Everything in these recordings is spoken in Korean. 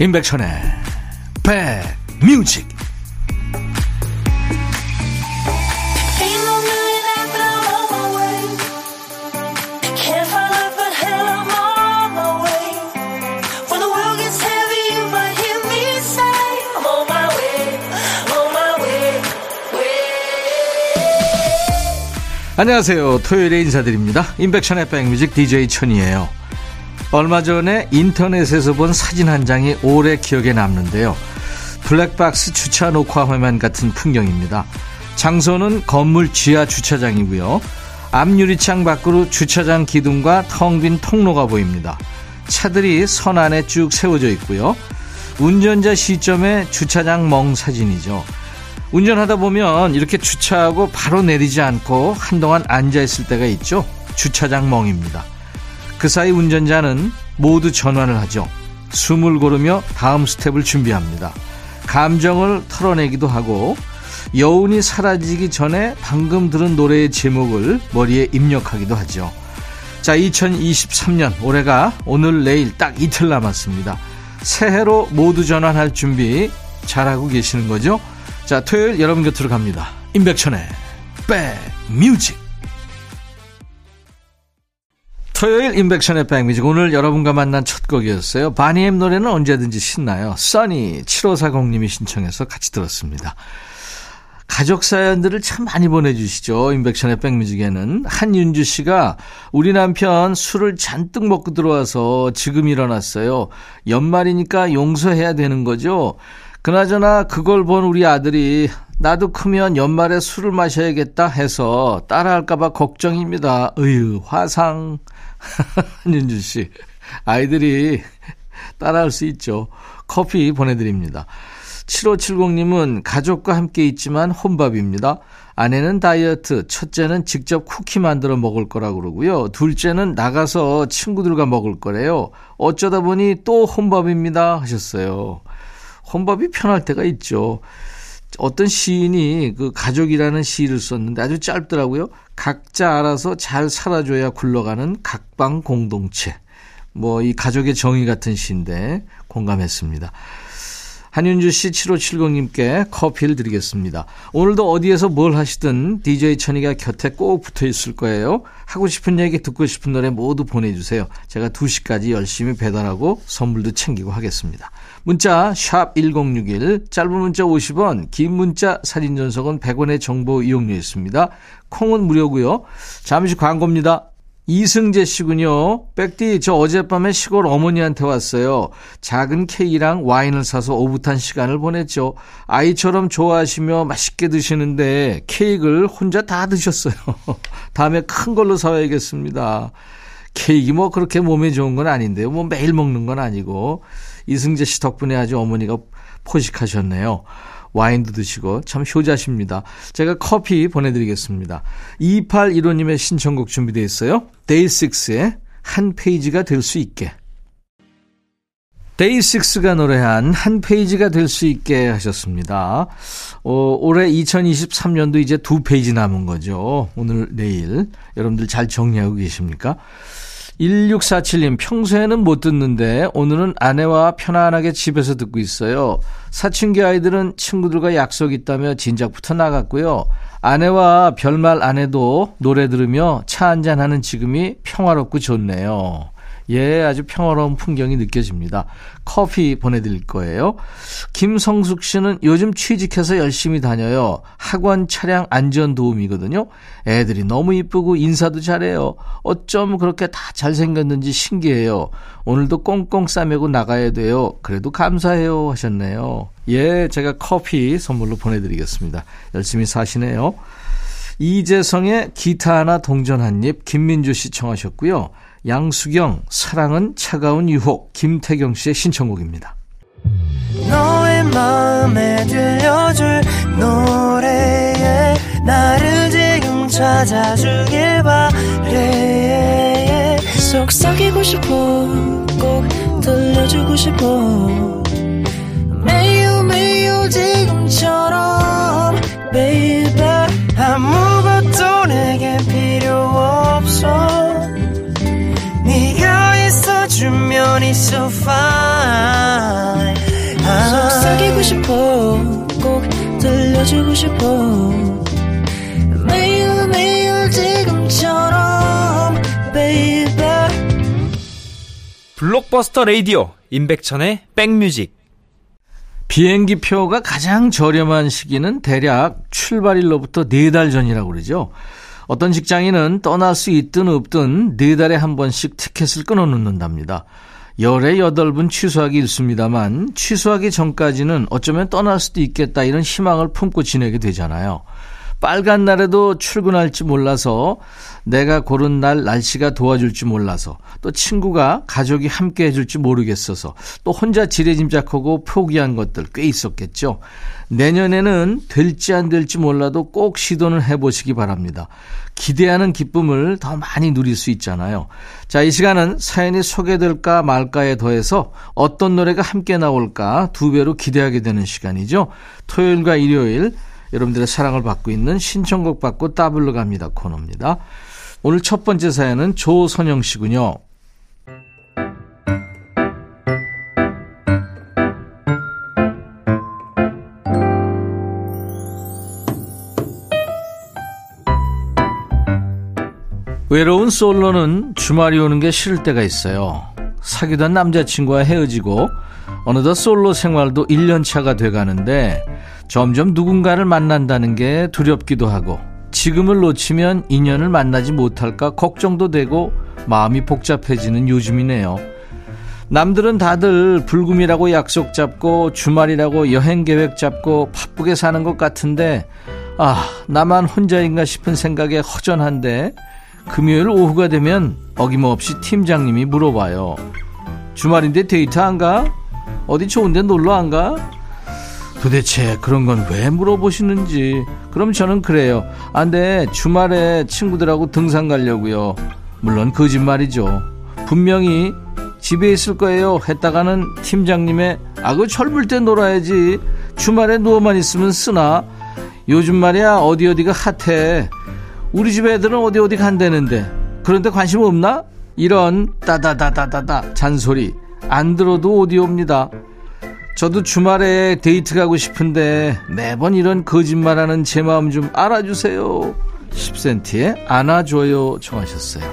임백천의 백뮤직 안녕하세요. 토요일에 인사드립니다. 임백천의 백뮤직 DJ 천이에요. 얼마 전에 인터넷에서 본 사진 한 장이 오래 기억에 남는데요. 블랙박스 주차 녹화 화면 같은 풍경입니다. 장소는 건물 지하 주차장이고요. 앞 유리창 밖으로 주차장 기둥과 텅 빈 통로가 보입니다. 차들이 선 안에 쭉 세워져 있고요. 운전자 시점에 주차장 멍 사진이죠. 운전하다 보면 이렇게 주차하고 바로 내리지 않고 한동안 앉아 있을 때가 있죠. 주차장 멍입니다. 그 사이 운전자는 모두 전환을 하죠. 숨을 고르며 다음 스텝을 준비합니다. 감정을 털어내기도 하고 여운이 사라지기 전에 방금 들은 노래의 제목을 머리에 입력하기도 하죠. 자, 2023년 올해가 오늘 내일 딱 이틀 남았습니다. 새해로 모두 전환할 준비 잘하고 계시는 거죠? 자, 토요일 여러분 곁으로 갑니다. 임백천의 백뮤직 토요일 인백션의 백뮤직 오늘 여러분과 만난 첫 곡이었어요. 바니엠 노래는 언제든지 신나요. 써니 7540님이 신청해서 같이 들었습니다. 가족 사연들을 참 많이 보내주시죠. 인백션의 백뮤직에는 한윤주 씨가 우리 남편 술을 잔뜩 먹고 들어와서 지금 일어났어요. 연말이니까 용서해야 되는 거죠. 그나저나 그걸 본 우리 아들이 나도 크면 연말에 술을 마셔야겠다 해서 따라할까봐 걱정입니다. 으유 화상. 한윤주 씨. 아이들이 따라할 수 있죠. 커피 보내드립니다. 7570님은 가족과 함께 있지만 혼밥입니다. 아내는 다이어트, 첫째는 직접 쿠키 만들어 먹을 거라 그러고요. 둘째는 나가서 친구들과 먹을 거래요. 어쩌다 보니 또 혼밥입니다. 하셨어요. 혼밥이 편할 때가 있죠. 어떤 시인이 그 가족이라는 시를 썼는데 아주 짧더라고요. 각자 알아서 잘 살아줘야 굴러가는 각방 공동체. 뭐 이 가족의 정의 같은 시인데 공감했습니다. 한윤주 씨 7570님께 커피를 드리겠습니다. 오늘도 어디에서 뭘 하시든 DJ 천이가 곁에 꼭 붙어 있을 거예요. 하고 싶은 얘기 듣고 싶은 노래 모두 보내주세요. 제가 2시까지 열심히 배달하고 선물도 챙기고 하겠습니다. 문자 1061, 짧은 문자 50원, 긴 문자 사진 전송은 100원의 정보 이용료 있습니다. 콩은 무료고요. 잠시 광고입니다. 이승재 씨군요. 백디, 저 어젯밤에 시골 어머니한테 왔어요. 작은 케이크랑 와인을 사서 오붓한 시간을 보냈죠. 아이처럼 좋아하시며 맛있게 드시는데 케이크를 혼자 다 드셨어요. 다음에 큰 걸로 사와야겠습니다. 케이크 뭐 그렇게 몸에 좋은 건 아닌데요. 뭐 매일 먹는 건 아니고. 이승재 씨 덕분에 아주 어머니가 포식하셨네요. 와인도 드시고 참 효자십니다. 제가 커피 보내드리겠습니다. 2815님의 신청곡 준비되어 있어요. 데이식스의 한 페이지가 될 수 있게. 데이식스가 노래한 한 페이지가 될 수 있게 하셨습니다. 어, 올해 2023년도 이제 두 페이지 남은 거죠. 오늘, 내일. 여러분들 잘 정리하고 계십니까? 1647님, 평소에는 못 듣는데 오늘은 아내와 편안하게 집에서 듣고 있어요. 사춘기 아이들은 친구들과 약속 있다며 진작부터 나갔고요. 아내와 별말 안 해도 노래 들으며 차 한잔하는 지금이 평화롭고 좋네요. 예, 아주 평화로운 풍경이 느껴집니다. 커피 보내드릴 거예요. 김성숙 씨는 요즘 취직해서 열심히 다녀요. 학원 차량 안전 도움이거든요. 애들이 너무 이쁘고 인사도 잘해요. 어쩜 그렇게 다 잘생겼는지 신기해요. 오늘도 꽁꽁 싸매고 나가야 돼요. 그래도 감사해요. 하셨네요. 예, 제가 커피 선물로 보내드리겠습니다. 열심히 사시네요. 이재성의 기타 하나 동전 한 입, 김민주 씨 청하셨고요. 양수경, 사랑은 차가운 유혹, 김태경 씨의 신청곡입니다. 너의 마음에 들려줄 노래에 나를 지금 찾아주길 바래 속삭이고 싶어 꼭 들려주고 싶어. 매우 매우 지금처럼 baby. 아무것도 내게 필요 없어 있으면 있어 fine. 속삭이고 싶어 꼭 들려주고 싶어. 매일 매일 지금처럼 baby. 블록버스터 레이디오 임백천의 백뮤직. 비행기 표가 가장 저렴한 시기는 대략 출발일로부터 네달 전이라고 그러죠. 어떤 직장인은 떠날 수 있든 없든 네 달에 한 번씩 티켓을 끊어 놓는답니다. 열에 여덟 분 취소하기 있습니다만 취소하기 전까지는 어쩌면 떠날 수도 있겠다 이런 희망을 품고 지내게 되잖아요. 빨간 날에도 출근할지 몰라서 내가 고른 날 날씨가 도와줄지 몰라서 또 친구가 가족이 함께 해줄지 모르겠어서 또 혼자 지레짐작하고 포기한 것들 꽤 있었겠죠. 내년에는 될지 안 될지 몰라도 꼭 시도는 해보시기 바랍니다. 기대하는 기쁨을 더 많이 누릴 수 있잖아요. 자, 이 시간은 사연이 소개될까 말까에 더해서 어떤 노래가 함께 나올까 두 배로 기대하게 되는 시간이죠. 토요일과 일요일 여러분들의 사랑을 받고 있는 신청곡 받고 따블로 갑니다 코너입니다. 오늘 첫 번째 사연은 조선영 씨군요. 외로운 솔로는 주말이 오는 게 싫을 때가 있어요. 사귀던 남자친구와 헤어지고 어느덧 솔로 생활도 1년 차가 돼가는데 점점 누군가를 만난다는 게 두렵기도 하고 지금을 놓치면 인연을 만나지 못할까 걱정도 되고 마음이 복잡해지는 요즘이네요. 남들은 다들 불금이라고 약속 잡고 주말이라고 여행 계획 잡고 바쁘게 사는 것 같은데 아 나만 혼자인가 싶은 생각에 허전한데 금요일 오후가 되면 어김없이 팀장님이 물어봐요. 주말인데 데이트 안 가? 어디 좋은데 놀러 안 가? 도대체 그런 건 왜 물어보시는지. 그럼 저는 그래요. 아, 근데 주말에 친구들하고 등산 가려고요. 물론 거짓말이죠. 분명히 집에 있을 거예요. 했다가는 팀장님의 아, 그 철물 때 놀아야지. 주말에 누워만 있으면 쓰나. 요즘 말이야, 어디 어디가 핫해. 우리 집 애들은 어디 어디 간다는데. 그런데 관심 없나? 이런 따다다다다다 잔소리. 안 들어도 오디오입니다. 저도 주말에 데이트 가고 싶은데 매번 이런 거짓말하는 제 마음 좀 알아주세요. 10cm에 안아줘요 청하셨어요.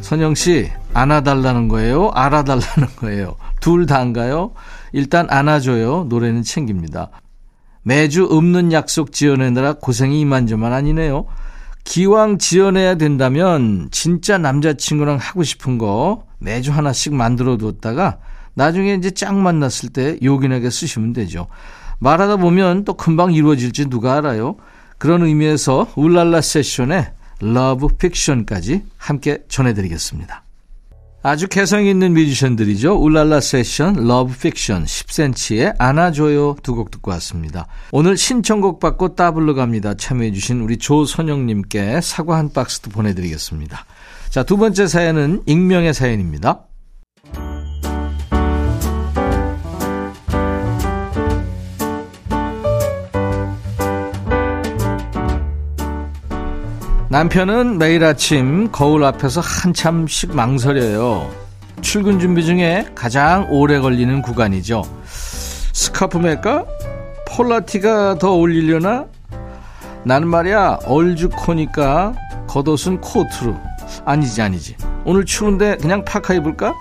선영 씨 안아달라는 거예요? 알아달라는 거예요? 둘 다인가요? 일단 안아줘요. 노래는 챙깁니다. 매주 없는 약속 지어내느라 고생이 이만저만 아니네요. 기왕 지어내야 된다면 진짜 남자친구랑 하고 싶은 거 매주 하나씩 만들어 뒀다가 나중에 이제 짝 만났을 때 요긴하게 쓰시면 되죠. 말하다 보면 또 금방 이루어질지 누가 알아요. 그런 의미에서 울랄라 세션의 Love Fiction까지 함께 전해드리겠습니다. 아주 개성 있는 뮤지션들이죠. 울랄라 세션, Love Fiction, 10cm의 안아줘요 두 곡 듣고 왔습니다. 오늘 신청곡 받고 따블로 갑니다. 참여해주신 우리 조선영님께 사과 한 박스도 보내드리겠습니다. 자, 두 번째 사연은 익명의 사연입니다. 남편은 매일 아침 거울 앞에서 한참씩 망설여요. 출근 준비 중에 가장 오래 걸리는 구간이죠. 스카프 멜까? 폴라티가 더 어울리려나? 나는 말이야 얼죽코니까 겉옷은 코트로 아니지 아니지 오늘 추운데 그냥 파카 입을까?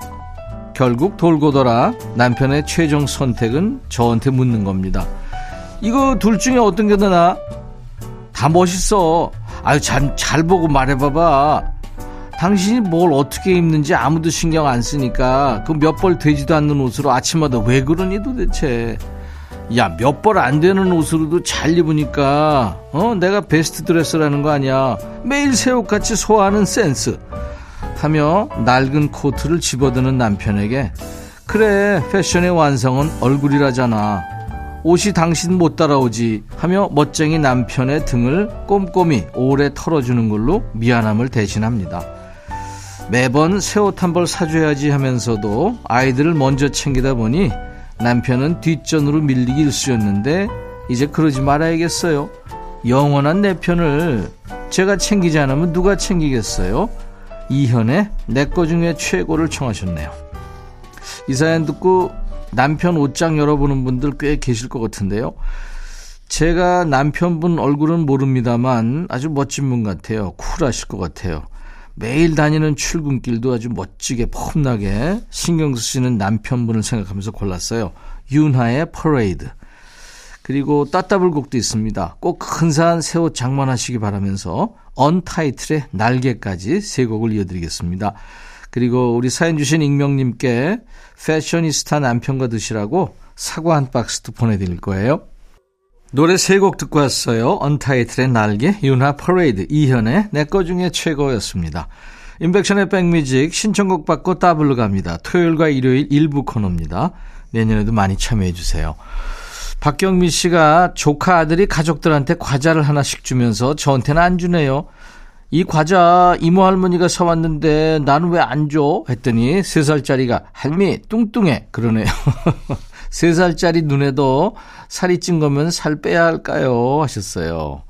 결국 돌고 돌아 남편의 최종 선택은 저한테 묻는 겁니다. 이거 둘 중에 어떤 게 더 나아? 다 멋있어. 아유, 잘, 잘 보고 말해봐봐. 당신이 뭘 어떻게 입는지 아무도 신경 안 쓰니까 그 몇 벌 되지도 않는 옷으로 아침마다 왜 그러니 도대체. 야, 몇 벌 안 되는 옷으로도 잘 입으니까, 어, 내가 베스트 드레스라는 거 아니야. 매일 새 옷같이 소화하는 센스. 하며 낡은 코트를 집어드는 남편에게, 그래, 패션의 완성은 얼굴이라잖아. 옷이 당신 못 따라오지 하며 멋쟁이 남편의 등을 꼼꼼히 오래 털어주는 걸로 미안함을 대신합니다. 매번 새 옷 한 벌 사줘야지 하면서도 아이들을 먼저 챙기다 보니 남편은 뒷전으로 밀리기 일쑤였는데 이제 그러지 말아야겠어요. 영원한 내 편을 제가 챙기지 않으면 누가 챙기겠어요? 이현의 내 거 중에 최고를 청하셨네요. 이 사연 듣고 남편 옷장 열어보는 분들 꽤 계실 것 같은데요. 제가 남편분 얼굴은 모릅니다만 아주 멋진 분 같아요. 쿨하실 것 같아요. 매일 다니는 출근길도 아주 멋지게 폼나게 신경 쓰시는 남편분을 생각하면서 골랐어요. 윤하의 퍼레이드. 그리고 따따블곡도 있습니다. 꼭 근사한 새 옷 장만하시기 바라면서 언타이틀의 날개까지 세 곡을 이어드리겠습니다. 그리고 우리 사연 주신 익명님께 패셔니스타 남편과 드시라고 사과 한 박스도 보내드릴 거예요. 노래 세 곡 듣고 왔어요. 언타이틀의 날개, 윤하 퍼레이드, 이현의 내 거 중에 최고였습니다. 인백션의 백뮤직 신청곡 받고 따블로 갑니다. 토요일과 일요일 일부 코너입니다. 내년에도 많이 참여해 주세요. 박경미 씨가 조카 아들이 가족들한테 과자를 하나씩 주면서 저한테는 안 주네요. 이 과자 이모 할머니가 사왔는데 나는 왜 안 줘? 했더니 세 살짜리가 할미 뚱뚱해 그러네요. 세 살짜리 눈에도 살이 찐 거면 살 빼야 할까요? 하셨어요.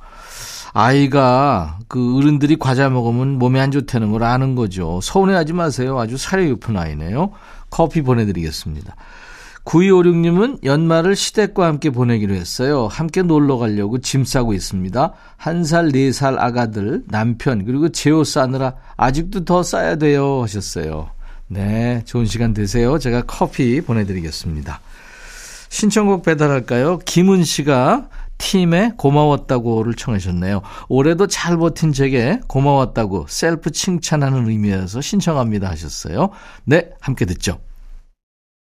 아이가 그 어른들이 과자 먹으면 몸에 안 좋다는 걸 아는 거죠. 서운해하지 마세요. 아주 살이 높은 아이네요. 커피 보내드리겠습니다. 9256님은 연말을 시댁과 함께 보내기로 했어요. 함께 놀러 가려고 짐 싸고 있습니다. 한 살, 네 살 아가들, 남편, 그리고 제옷 싸느라 아직도 더 싸야 돼요. 하셨어요. 네, 좋은 시간 되세요. 제가 커피 보내드리겠습니다. 신청곡 배달할까요? 김은 씨가 팀에 고마웠다고를 청하셨네요. 올해도 잘 버틴 제게 고마웠다고 셀프 칭찬하는 의미에서 신청합니다 하셨어요. 네, 함께 듣죠.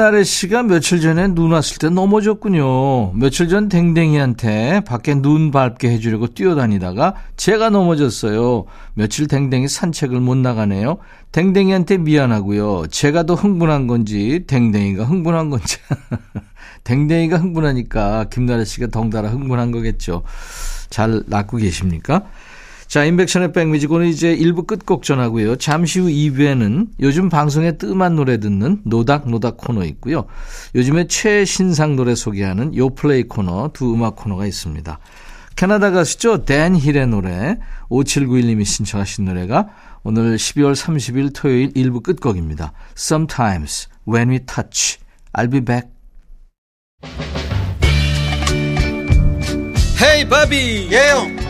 김나래 씨가 며칠 전에 눈 왔을 때 넘어졌군요. 며칠 전 댕댕이한테 밖에 눈 밟게 해주려고 뛰어다니다가 제가 넘어졌어요. 며칠 댕댕이 산책을 못 나가네요. 댕댕이한테 미안하고요. 제가 더 흥분한 건지 댕댕이가 흥분한 건지. 댕댕이가 흥분하니까 김나래 씨가 덩달아 흥분한 거겠죠. 잘 낫고 계십니까? 자, 인백션의 백뮤직 오늘 이제 1부 끝곡 전하고요. 잠시 후 2부에는 요즘 방송에 뜸한 노래 듣는 노닥노닥 코너 있고요. 요즘에 최신상 노래 소개하는 요플레이 코너 두 음악 코너가 있습니다. 캐나다 가수죠. 댄 힐의 노래 5791님이 신청하신 노래가 오늘 12월 30일 토요일 1부 끝곡입니다. Sometimes when we touch, I'll be back. 헤이 바비 예영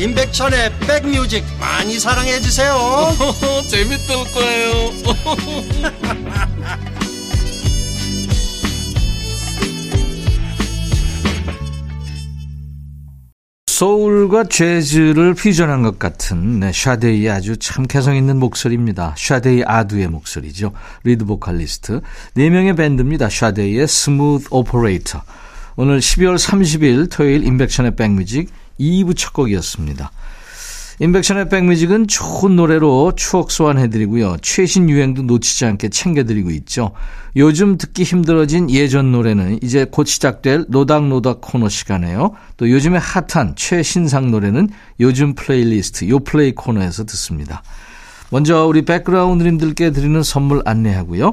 임백천의 백뮤직 많이 사랑해 주세요 재밌을 거예요 소울과 재즈를 퓨전한 것 같은 네, 샤데이의 아주 참 개성 있는 목소리입니다. 샤데이 아두의 목소리죠. 리드 보컬리스트. 네 명의 밴드입니다. 샤데이의 Smooth Operator. 오늘 12월 30일 토요일 인백션의 백뮤직 2부 첫 곡이었습니다. 인백션의 백뮤직은 좋은 노래로 추억 소환해드리고요. 최신 유행도 놓치지 않게 챙겨드리고 있죠. 요즘 듣기 힘들어진 예전 노래는 이제 곧 시작될 노닥노닥 코너 시간에요. 또 요즘에 핫한 최신상 노래는 요즘 플레이리스트 요플레이 코너에서 듣습니다. 먼저 우리 백그라운드님들께 드리는 선물 안내하고요.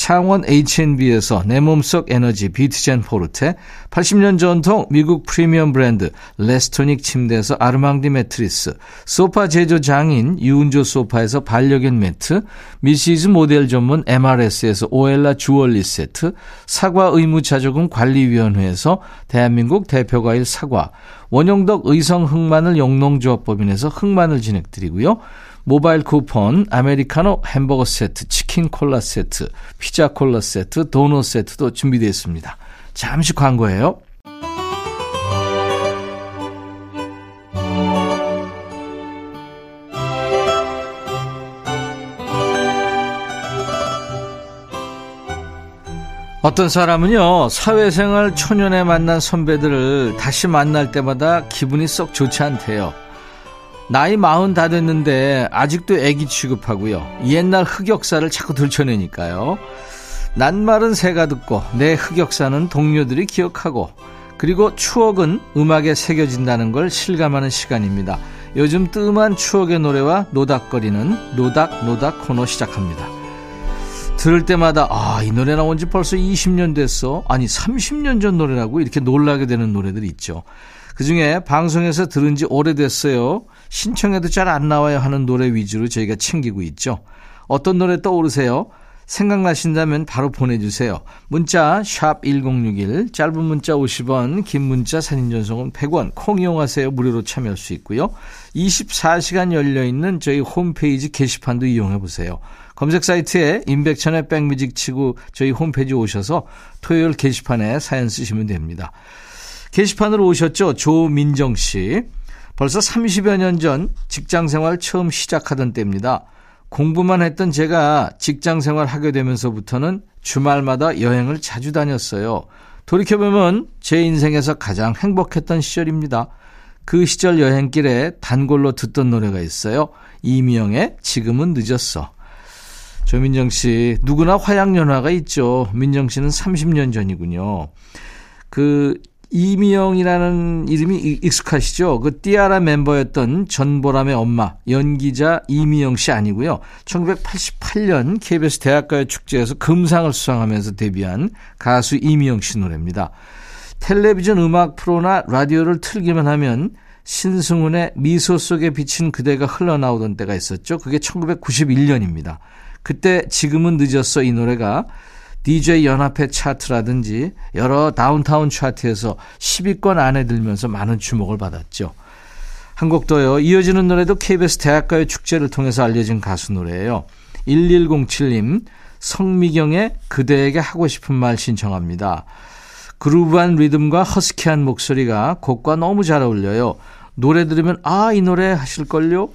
창원 H&B에서 내 몸속 에너지 비트젠 포르테, 80년 전통 미국 프리미엄 브랜드 레스토닉 침대에서 아르망디 매트리스, 소파 제조 장인 유운조 소파에서 반려견 매트, 미시즈 모델 전문 MRS에서 오엘라 주얼리 세트, 사과 의무자조금 관리위원회에서 대한민국 대표 과일 사과, 원용덕 의성 흑마늘 영농조합법인에서 흑마늘 진행드리고요. 모바일 쿠폰, 아메리카노 햄버거 세트, 치킨 콜라 세트, 피자 콜라 세트, 도넛 세트도 준비되어 있습니다. 잠시 광고예요. 어떤 사람은요, 사회생활 초년에 만난 선배들을 다시 만날 때마다 기분이 썩 좋지 않대요. 나이 마흔 다 됐는데 아직도 애기 취급하고요. 옛날 흑역사를 자꾸 들춰내니까요. 낱말은 새가 듣고 내 흑역사는 동료들이 기억하고 그리고 추억은 음악에 새겨진다는 걸 실감하는 시간입니다. 요즘 뜸한 추억의 노래와 노닥거리는 노닥노닥 코너 시작합니다. 들을 때마다 아, 이 노래 나온 지 벌써 20년 됐어. 아니, 30년 전 노래라고 이렇게 놀라게 되는 노래들이 있죠. 그 중에 방송에서 들은 지 오래됐어요. 신청해도 잘 안 나와요 하는 노래 위주로 저희가 챙기고 있죠. 어떤 노래 떠오르세요? 생각나신다면 바로 보내주세요. 문자 1061, 짧은 문자 50원, 긴 문자 사진 전송은 100원, 콩 이용하세요. 무료로 참여할 수 있고요. 24시간 열려있는 저희 홈페이지 게시판도 이용해보세요. 검색 사이트에 임백천의 백뮤직 치고 저희 홈페이지 오셔서 토요일 게시판에 사연 쓰시면 됩니다. 게시판으로 오셨죠? 조민정 씨. 벌써 30여 년 전 직장 생활 처음 시작하던 때입니다. 공부만 했던 제가 직장 생활 하게 되면서부터는 주말마다 여행을 자주 다녔어요. 돌이켜보면 제 인생에서 가장 행복했던 시절입니다. 그 시절 여행길에 단골로 듣던 노래가 있어요. 이미영의 지금은 늦었어. 조민정 씨, 누구나 화양연화가 있죠. 민정 씨는 30년 전이군요. 그 이미영이라는 이름이 익숙하시죠? 그 띠아라 멤버였던 전보람의 엄마, 연기자 이미영 씨 아니고요. 1988년 KBS 대학가요 축제에서 금상을 수상하면서 데뷔한 가수 이미영 씨 노래입니다. 텔레비전 음악 프로나 라디오를 틀기만 하면 신승훈의 미소 속에 비친 그대가 흘러나오던 때가 있었죠. 그게 1991년입니다. 그때 지금은 늦었어 이 노래가 DJ 연합회 차트라든지 여러 다운타운 차트에서 10위권 안에 들면서 많은 주목을 받았죠. 한 곡도요. 이어지는 노래도 KBS 대학가요 축제를 통해서 알려진 가수 노래예요. 1107님 성미경의 그대에게 하고 싶은 말 신청합니다. 그루브한 리듬과 허스키한 목소리가 곡과 너무 잘 어울려요. 노래 들으면 아 이 노래 하실걸요?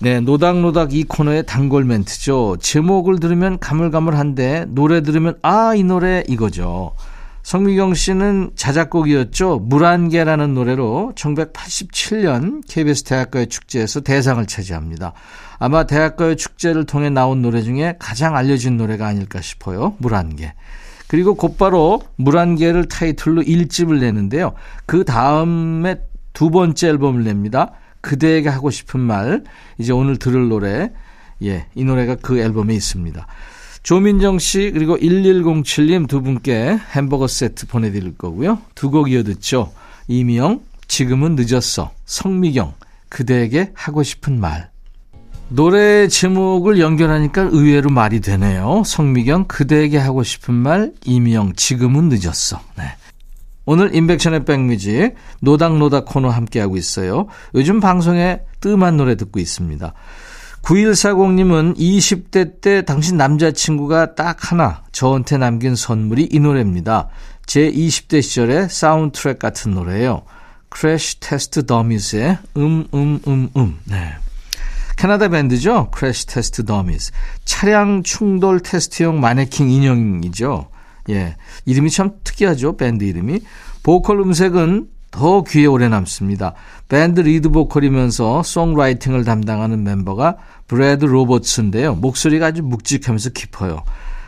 네, 노닥노닥 이 코너의 단골 멘트죠. 제목을 들으면 가물가물한데 노래 들으면 아, 이 노래 이거죠. 성미경 씨는 자작곡이었죠. 물안개라는 노래로 1987년 KBS 대학가요 축제에서 대상을 차지합니다. 아마 대학가요 축제를 통해 나온 노래 중에 가장 알려진 노래가 아닐까 싶어요. 물안개. 그리고 곧바로 물안개를 타이틀로 1집을 내는데요. 그 다음에 두 번째 앨범을 냅니다. 그대에게 하고 싶은 말, 이제 오늘 들을 노래, 예, 이 노래가 그 앨범에 있습니다. 조민정 씨, 그리고 1107님 두 분께 햄버거 세트 보내드릴 거고요. 두 곡 이어 듣죠. 이미영, 지금은 늦었어. 성미경, 그대에게 하고 싶은 말. 노래 제목을 연결하니까 의외로 말이 되네요. 성미경, 그대에게 하고 싶은 말, 이미영, 지금은 늦었어. 네. 오늘 인백션의 백뮤직 노닥노닥 코너 함께하고 있어요. 요즘 방송에 뜸한 노래 듣고 있습니다. 9140님은 20대 때 당신 남자친구가 딱 하나 저한테 남긴 선물이 이 노래입니다. 제 20대 시절의 사운드트랙 같은 노래예요. 크래쉬 테스트 더미스의 음, 음, 음, 음. 네. 캐나다 밴드죠. 크래쉬 테스트 더미스. 차량 충돌 테스트용 마네킹 인형이죠. 예. 이름이 참 특이하죠. 밴드 이름이. 보컬 음색은 더 귀에 오래 남습니다. 밴드 리드 보컬이면서 songwriting을 담당하는 멤버가 브래드 로버츠인데요. 목소리가 아주 묵직하면서 깊어요.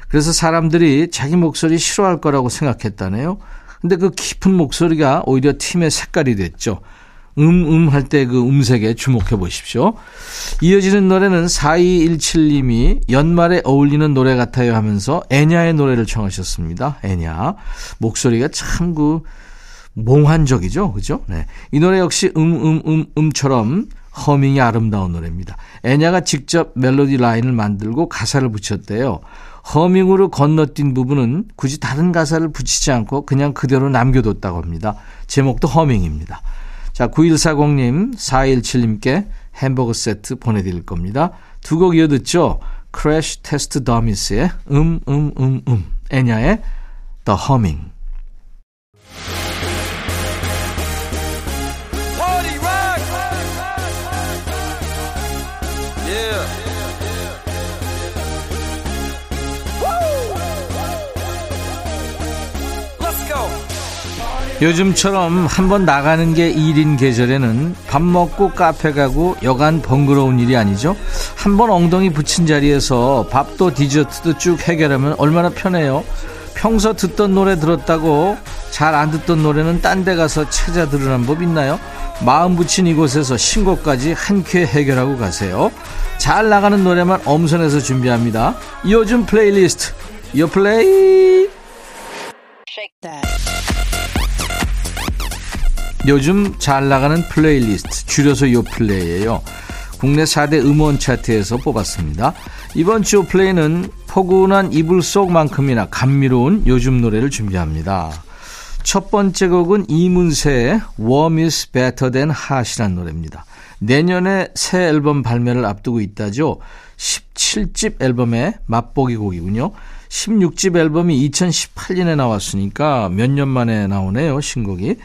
그래서 사람들이 자기 목소리 싫어할 거라고 생각했다네요. 근데 그 깊은 목소리가 오히려 팀의 색깔이 됐죠. 음음 할 때 그 음색에 주목해 보십시오. 이어지는 노래는 4217님이 연말에 어울리는 노래 같아요 하면서 엔야의 노래를 청하셨습니다. 엔야. 목소리가 참 그 몽환적이죠. 그죠? 네. 이 노래 역시 음, 음, 음, 음처럼 허밍이 아름다운 노래입니다. 엔야가 직접 멜로디 라인을 만들고 가사를 붙였대요. 허밍으로 건너뛴 부분은 굳이 다른 가사를 붙이지 않고 그냥 그대로 남겨뒀다고 합니다. 제목도 허밍입니다. 자, 9140님, 417님께 햄버거 세트 보내드릴 겁니다. 두 곡 이어 듣죠? 크래쉬 테스트 더미스의 음, 음, 음, 음. 애냐의 The Humming. 요즘처럼 한번 나가는 게 일인 계절에는 밥 먹고 카페 가고 여간 번거로운 일이 아니죠. 한번 엉덩이 붙인 자리에서 밥도 디저트도 쭉 해결하면 얼마나 편해요. 평소 듣던 노래 들었다고 잘 안 듣던 노래는 딴 데 가서 찾아 들으란 법 있나요? 마음 붙인 이곳에서 신곡까지 한 큐에 해결하고 가세요. 잘 나가는 노래만 엄선해서 준비합니다. 요즘 플레이리스트 요 플레이 요즘 잘 나가는 플레이리스트 줄여서 요플레이예요. 국내 4대 음원 차트에서 뽑았습니다. 이번 주 플레이는 포근한 이불 속만큼이나 감미로운 요즘 노래를 준비합니다. 첫 번째 곡은 이문세의 Warm is Better Than Hot이라는 노래입니다. 내년에 새 앨범 발매를 앞두고 있다죠. 17집 앨범의 맛보기 곡이군요. 16집 앨범이 2018년에 나왔으니까 몇 년 만에 나오네요, 신곡이.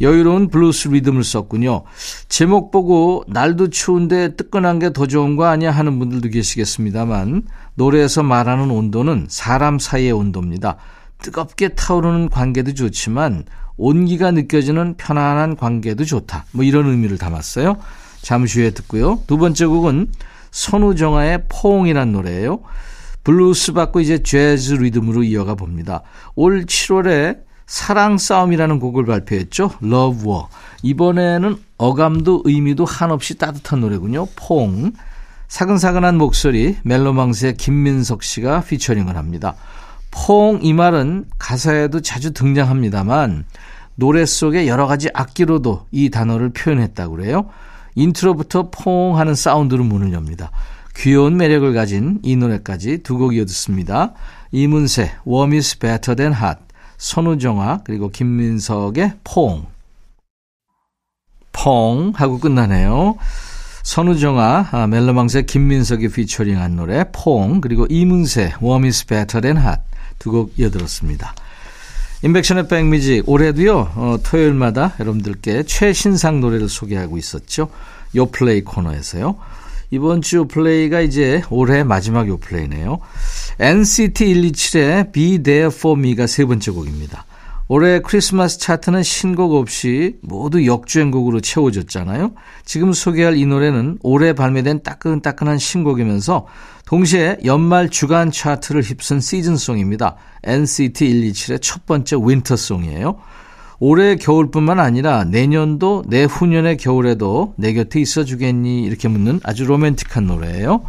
여유로운 블루스 리듬을 썼군요. 제목 보고 날도 추운데 뜨끈한 게 더 좋은 거 아니야 하는 분들도 계시겠습니다만 노래에서 말하는 온도는 사람 사이의 온도입니다. 뜨겁게 타오르는 관계도 좋지만 온기가 느껴지는 편안한 관계도 좋다. 뭐 이런 의미를 담았어요. 잠시 후에 듣고요. 두 번째 곡은 선우정아의 포옹이란 노래예요. 블루스 받고 이제 재즈 리듬으로 이어가 봅니다. 올 7월에 사랑 싸움이라는 곡을 발표했죠. Love War. 이번에는 어감도 의미도 한없이 따뜻한 노래군요. 퐁. 사근사근한 목소리 멜로망스의 김민석 씨가 피처링을 합니다. 퐁 이 말은 가사에도 자주 등장합니다만 노래 속에 여러 가지 악기로도 이 단어를 표현했다고 그래요. 인트로부터 퐁 하는 사운드로 문을 엽니다. 귀여운 매력을 가진 이 노래까지 두 곡 이어 듣습니다. 이문세, Warm is better than hot. 선우정아 그리고 김민석의 퐁. 퐁 하고 끝나네요. 선우정아, 아, 멜로망스의 김민석이 피처링한 노래 퐁 그리고 이문세 Warm is better than hot 두 곡 이어들었습니다. 인백션의 백뮤직 올해도요 어, 토요일마다 여러분들께 최신상 노래를 소개하고 있었죠. 요 플레이 코너에서요. 이번 주 플레이가 이제 올해 마지막 요 플레이네요. NCT 127의 Be There For Me가 세 번째 곡입니다. 올해 크리스마스 차트는 신곡 없이 모두 역주행곡으로 채워졌잖아요. 지금 소개할 이 노래는 올해 발매된 따끈따끈한 신곡이면서 동시에 연말 주간 차트를 휩쓴 season song입니다. NCT 127의 첫 번째 winter song이에요. 올해 겨울뿐만 아니라 내년도 내후년의 겨울에도 내 곁에 있어 주겠니 이렇게 묻는 아주 로맨틱한 노래예요.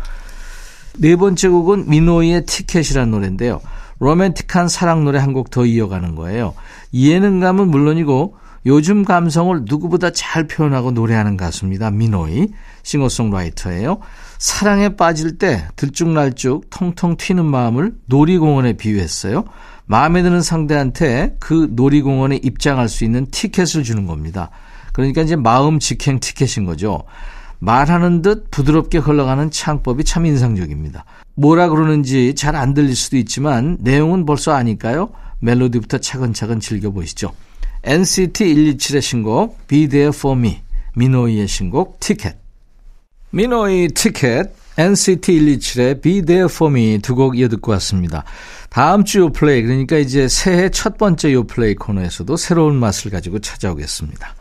네 번째 곡은 민호이의 티켓이라는 노래인데요. 로맨틱한 사랑 노래 한 곡 더 이어가는 거예요. 예능감은 물론이고 요즘 감성을 누구보다 잘 표현하고 노래하는 가수입니다. 민호이 싱어송라이터예요. 사랑에 빠질 때 들쭉날쭉 통통 튀는 마음을 놀이공원에 비유했어요. 마음에 드는 상대한테 그 놀이공원에 입장할 수 있는 티켓을 주는 겁니다. 그러니까 이제 마음 직행 티켓인 거죠. 말하는 듯 부드럽게 흘러가는 창법이 참 인상적입니다. 뭐라 그러는지 잘 안 들릴 수도 있지만 내용은 벌써 아니까요. 멜로디부터 차근차근 즐겨보시죠. NCT 127의 신곡 Be There For Me, 미노이의 신곡 티켓. 미노이 티켓, NCT 127의 Be There For Me 두 곡 이어 듣고 왔습니다. 다음 주 요플레이 그러니까 이제 새해 첫 번째 요플레이 코너에서도 새로운 맛을 가지고 찾아오겠습니다.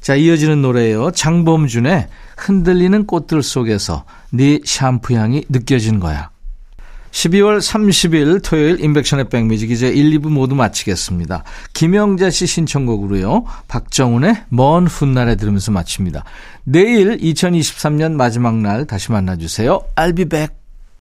자 이어지는 노래예요. 장범준의 흔들리는 꽃들 속에서 네 샴푸 향이 느껴진 거야. 12월 30일 토요일 인백션의 백뮤직 이제 1, 2부 모두 마치겠습니다. 김영자 씨 신청곡으로요. 박정훈의 먼 훗날에 들으면서 마칩니다. 내일 2023년 마지막 날 다시 만나주세요. I'll be back.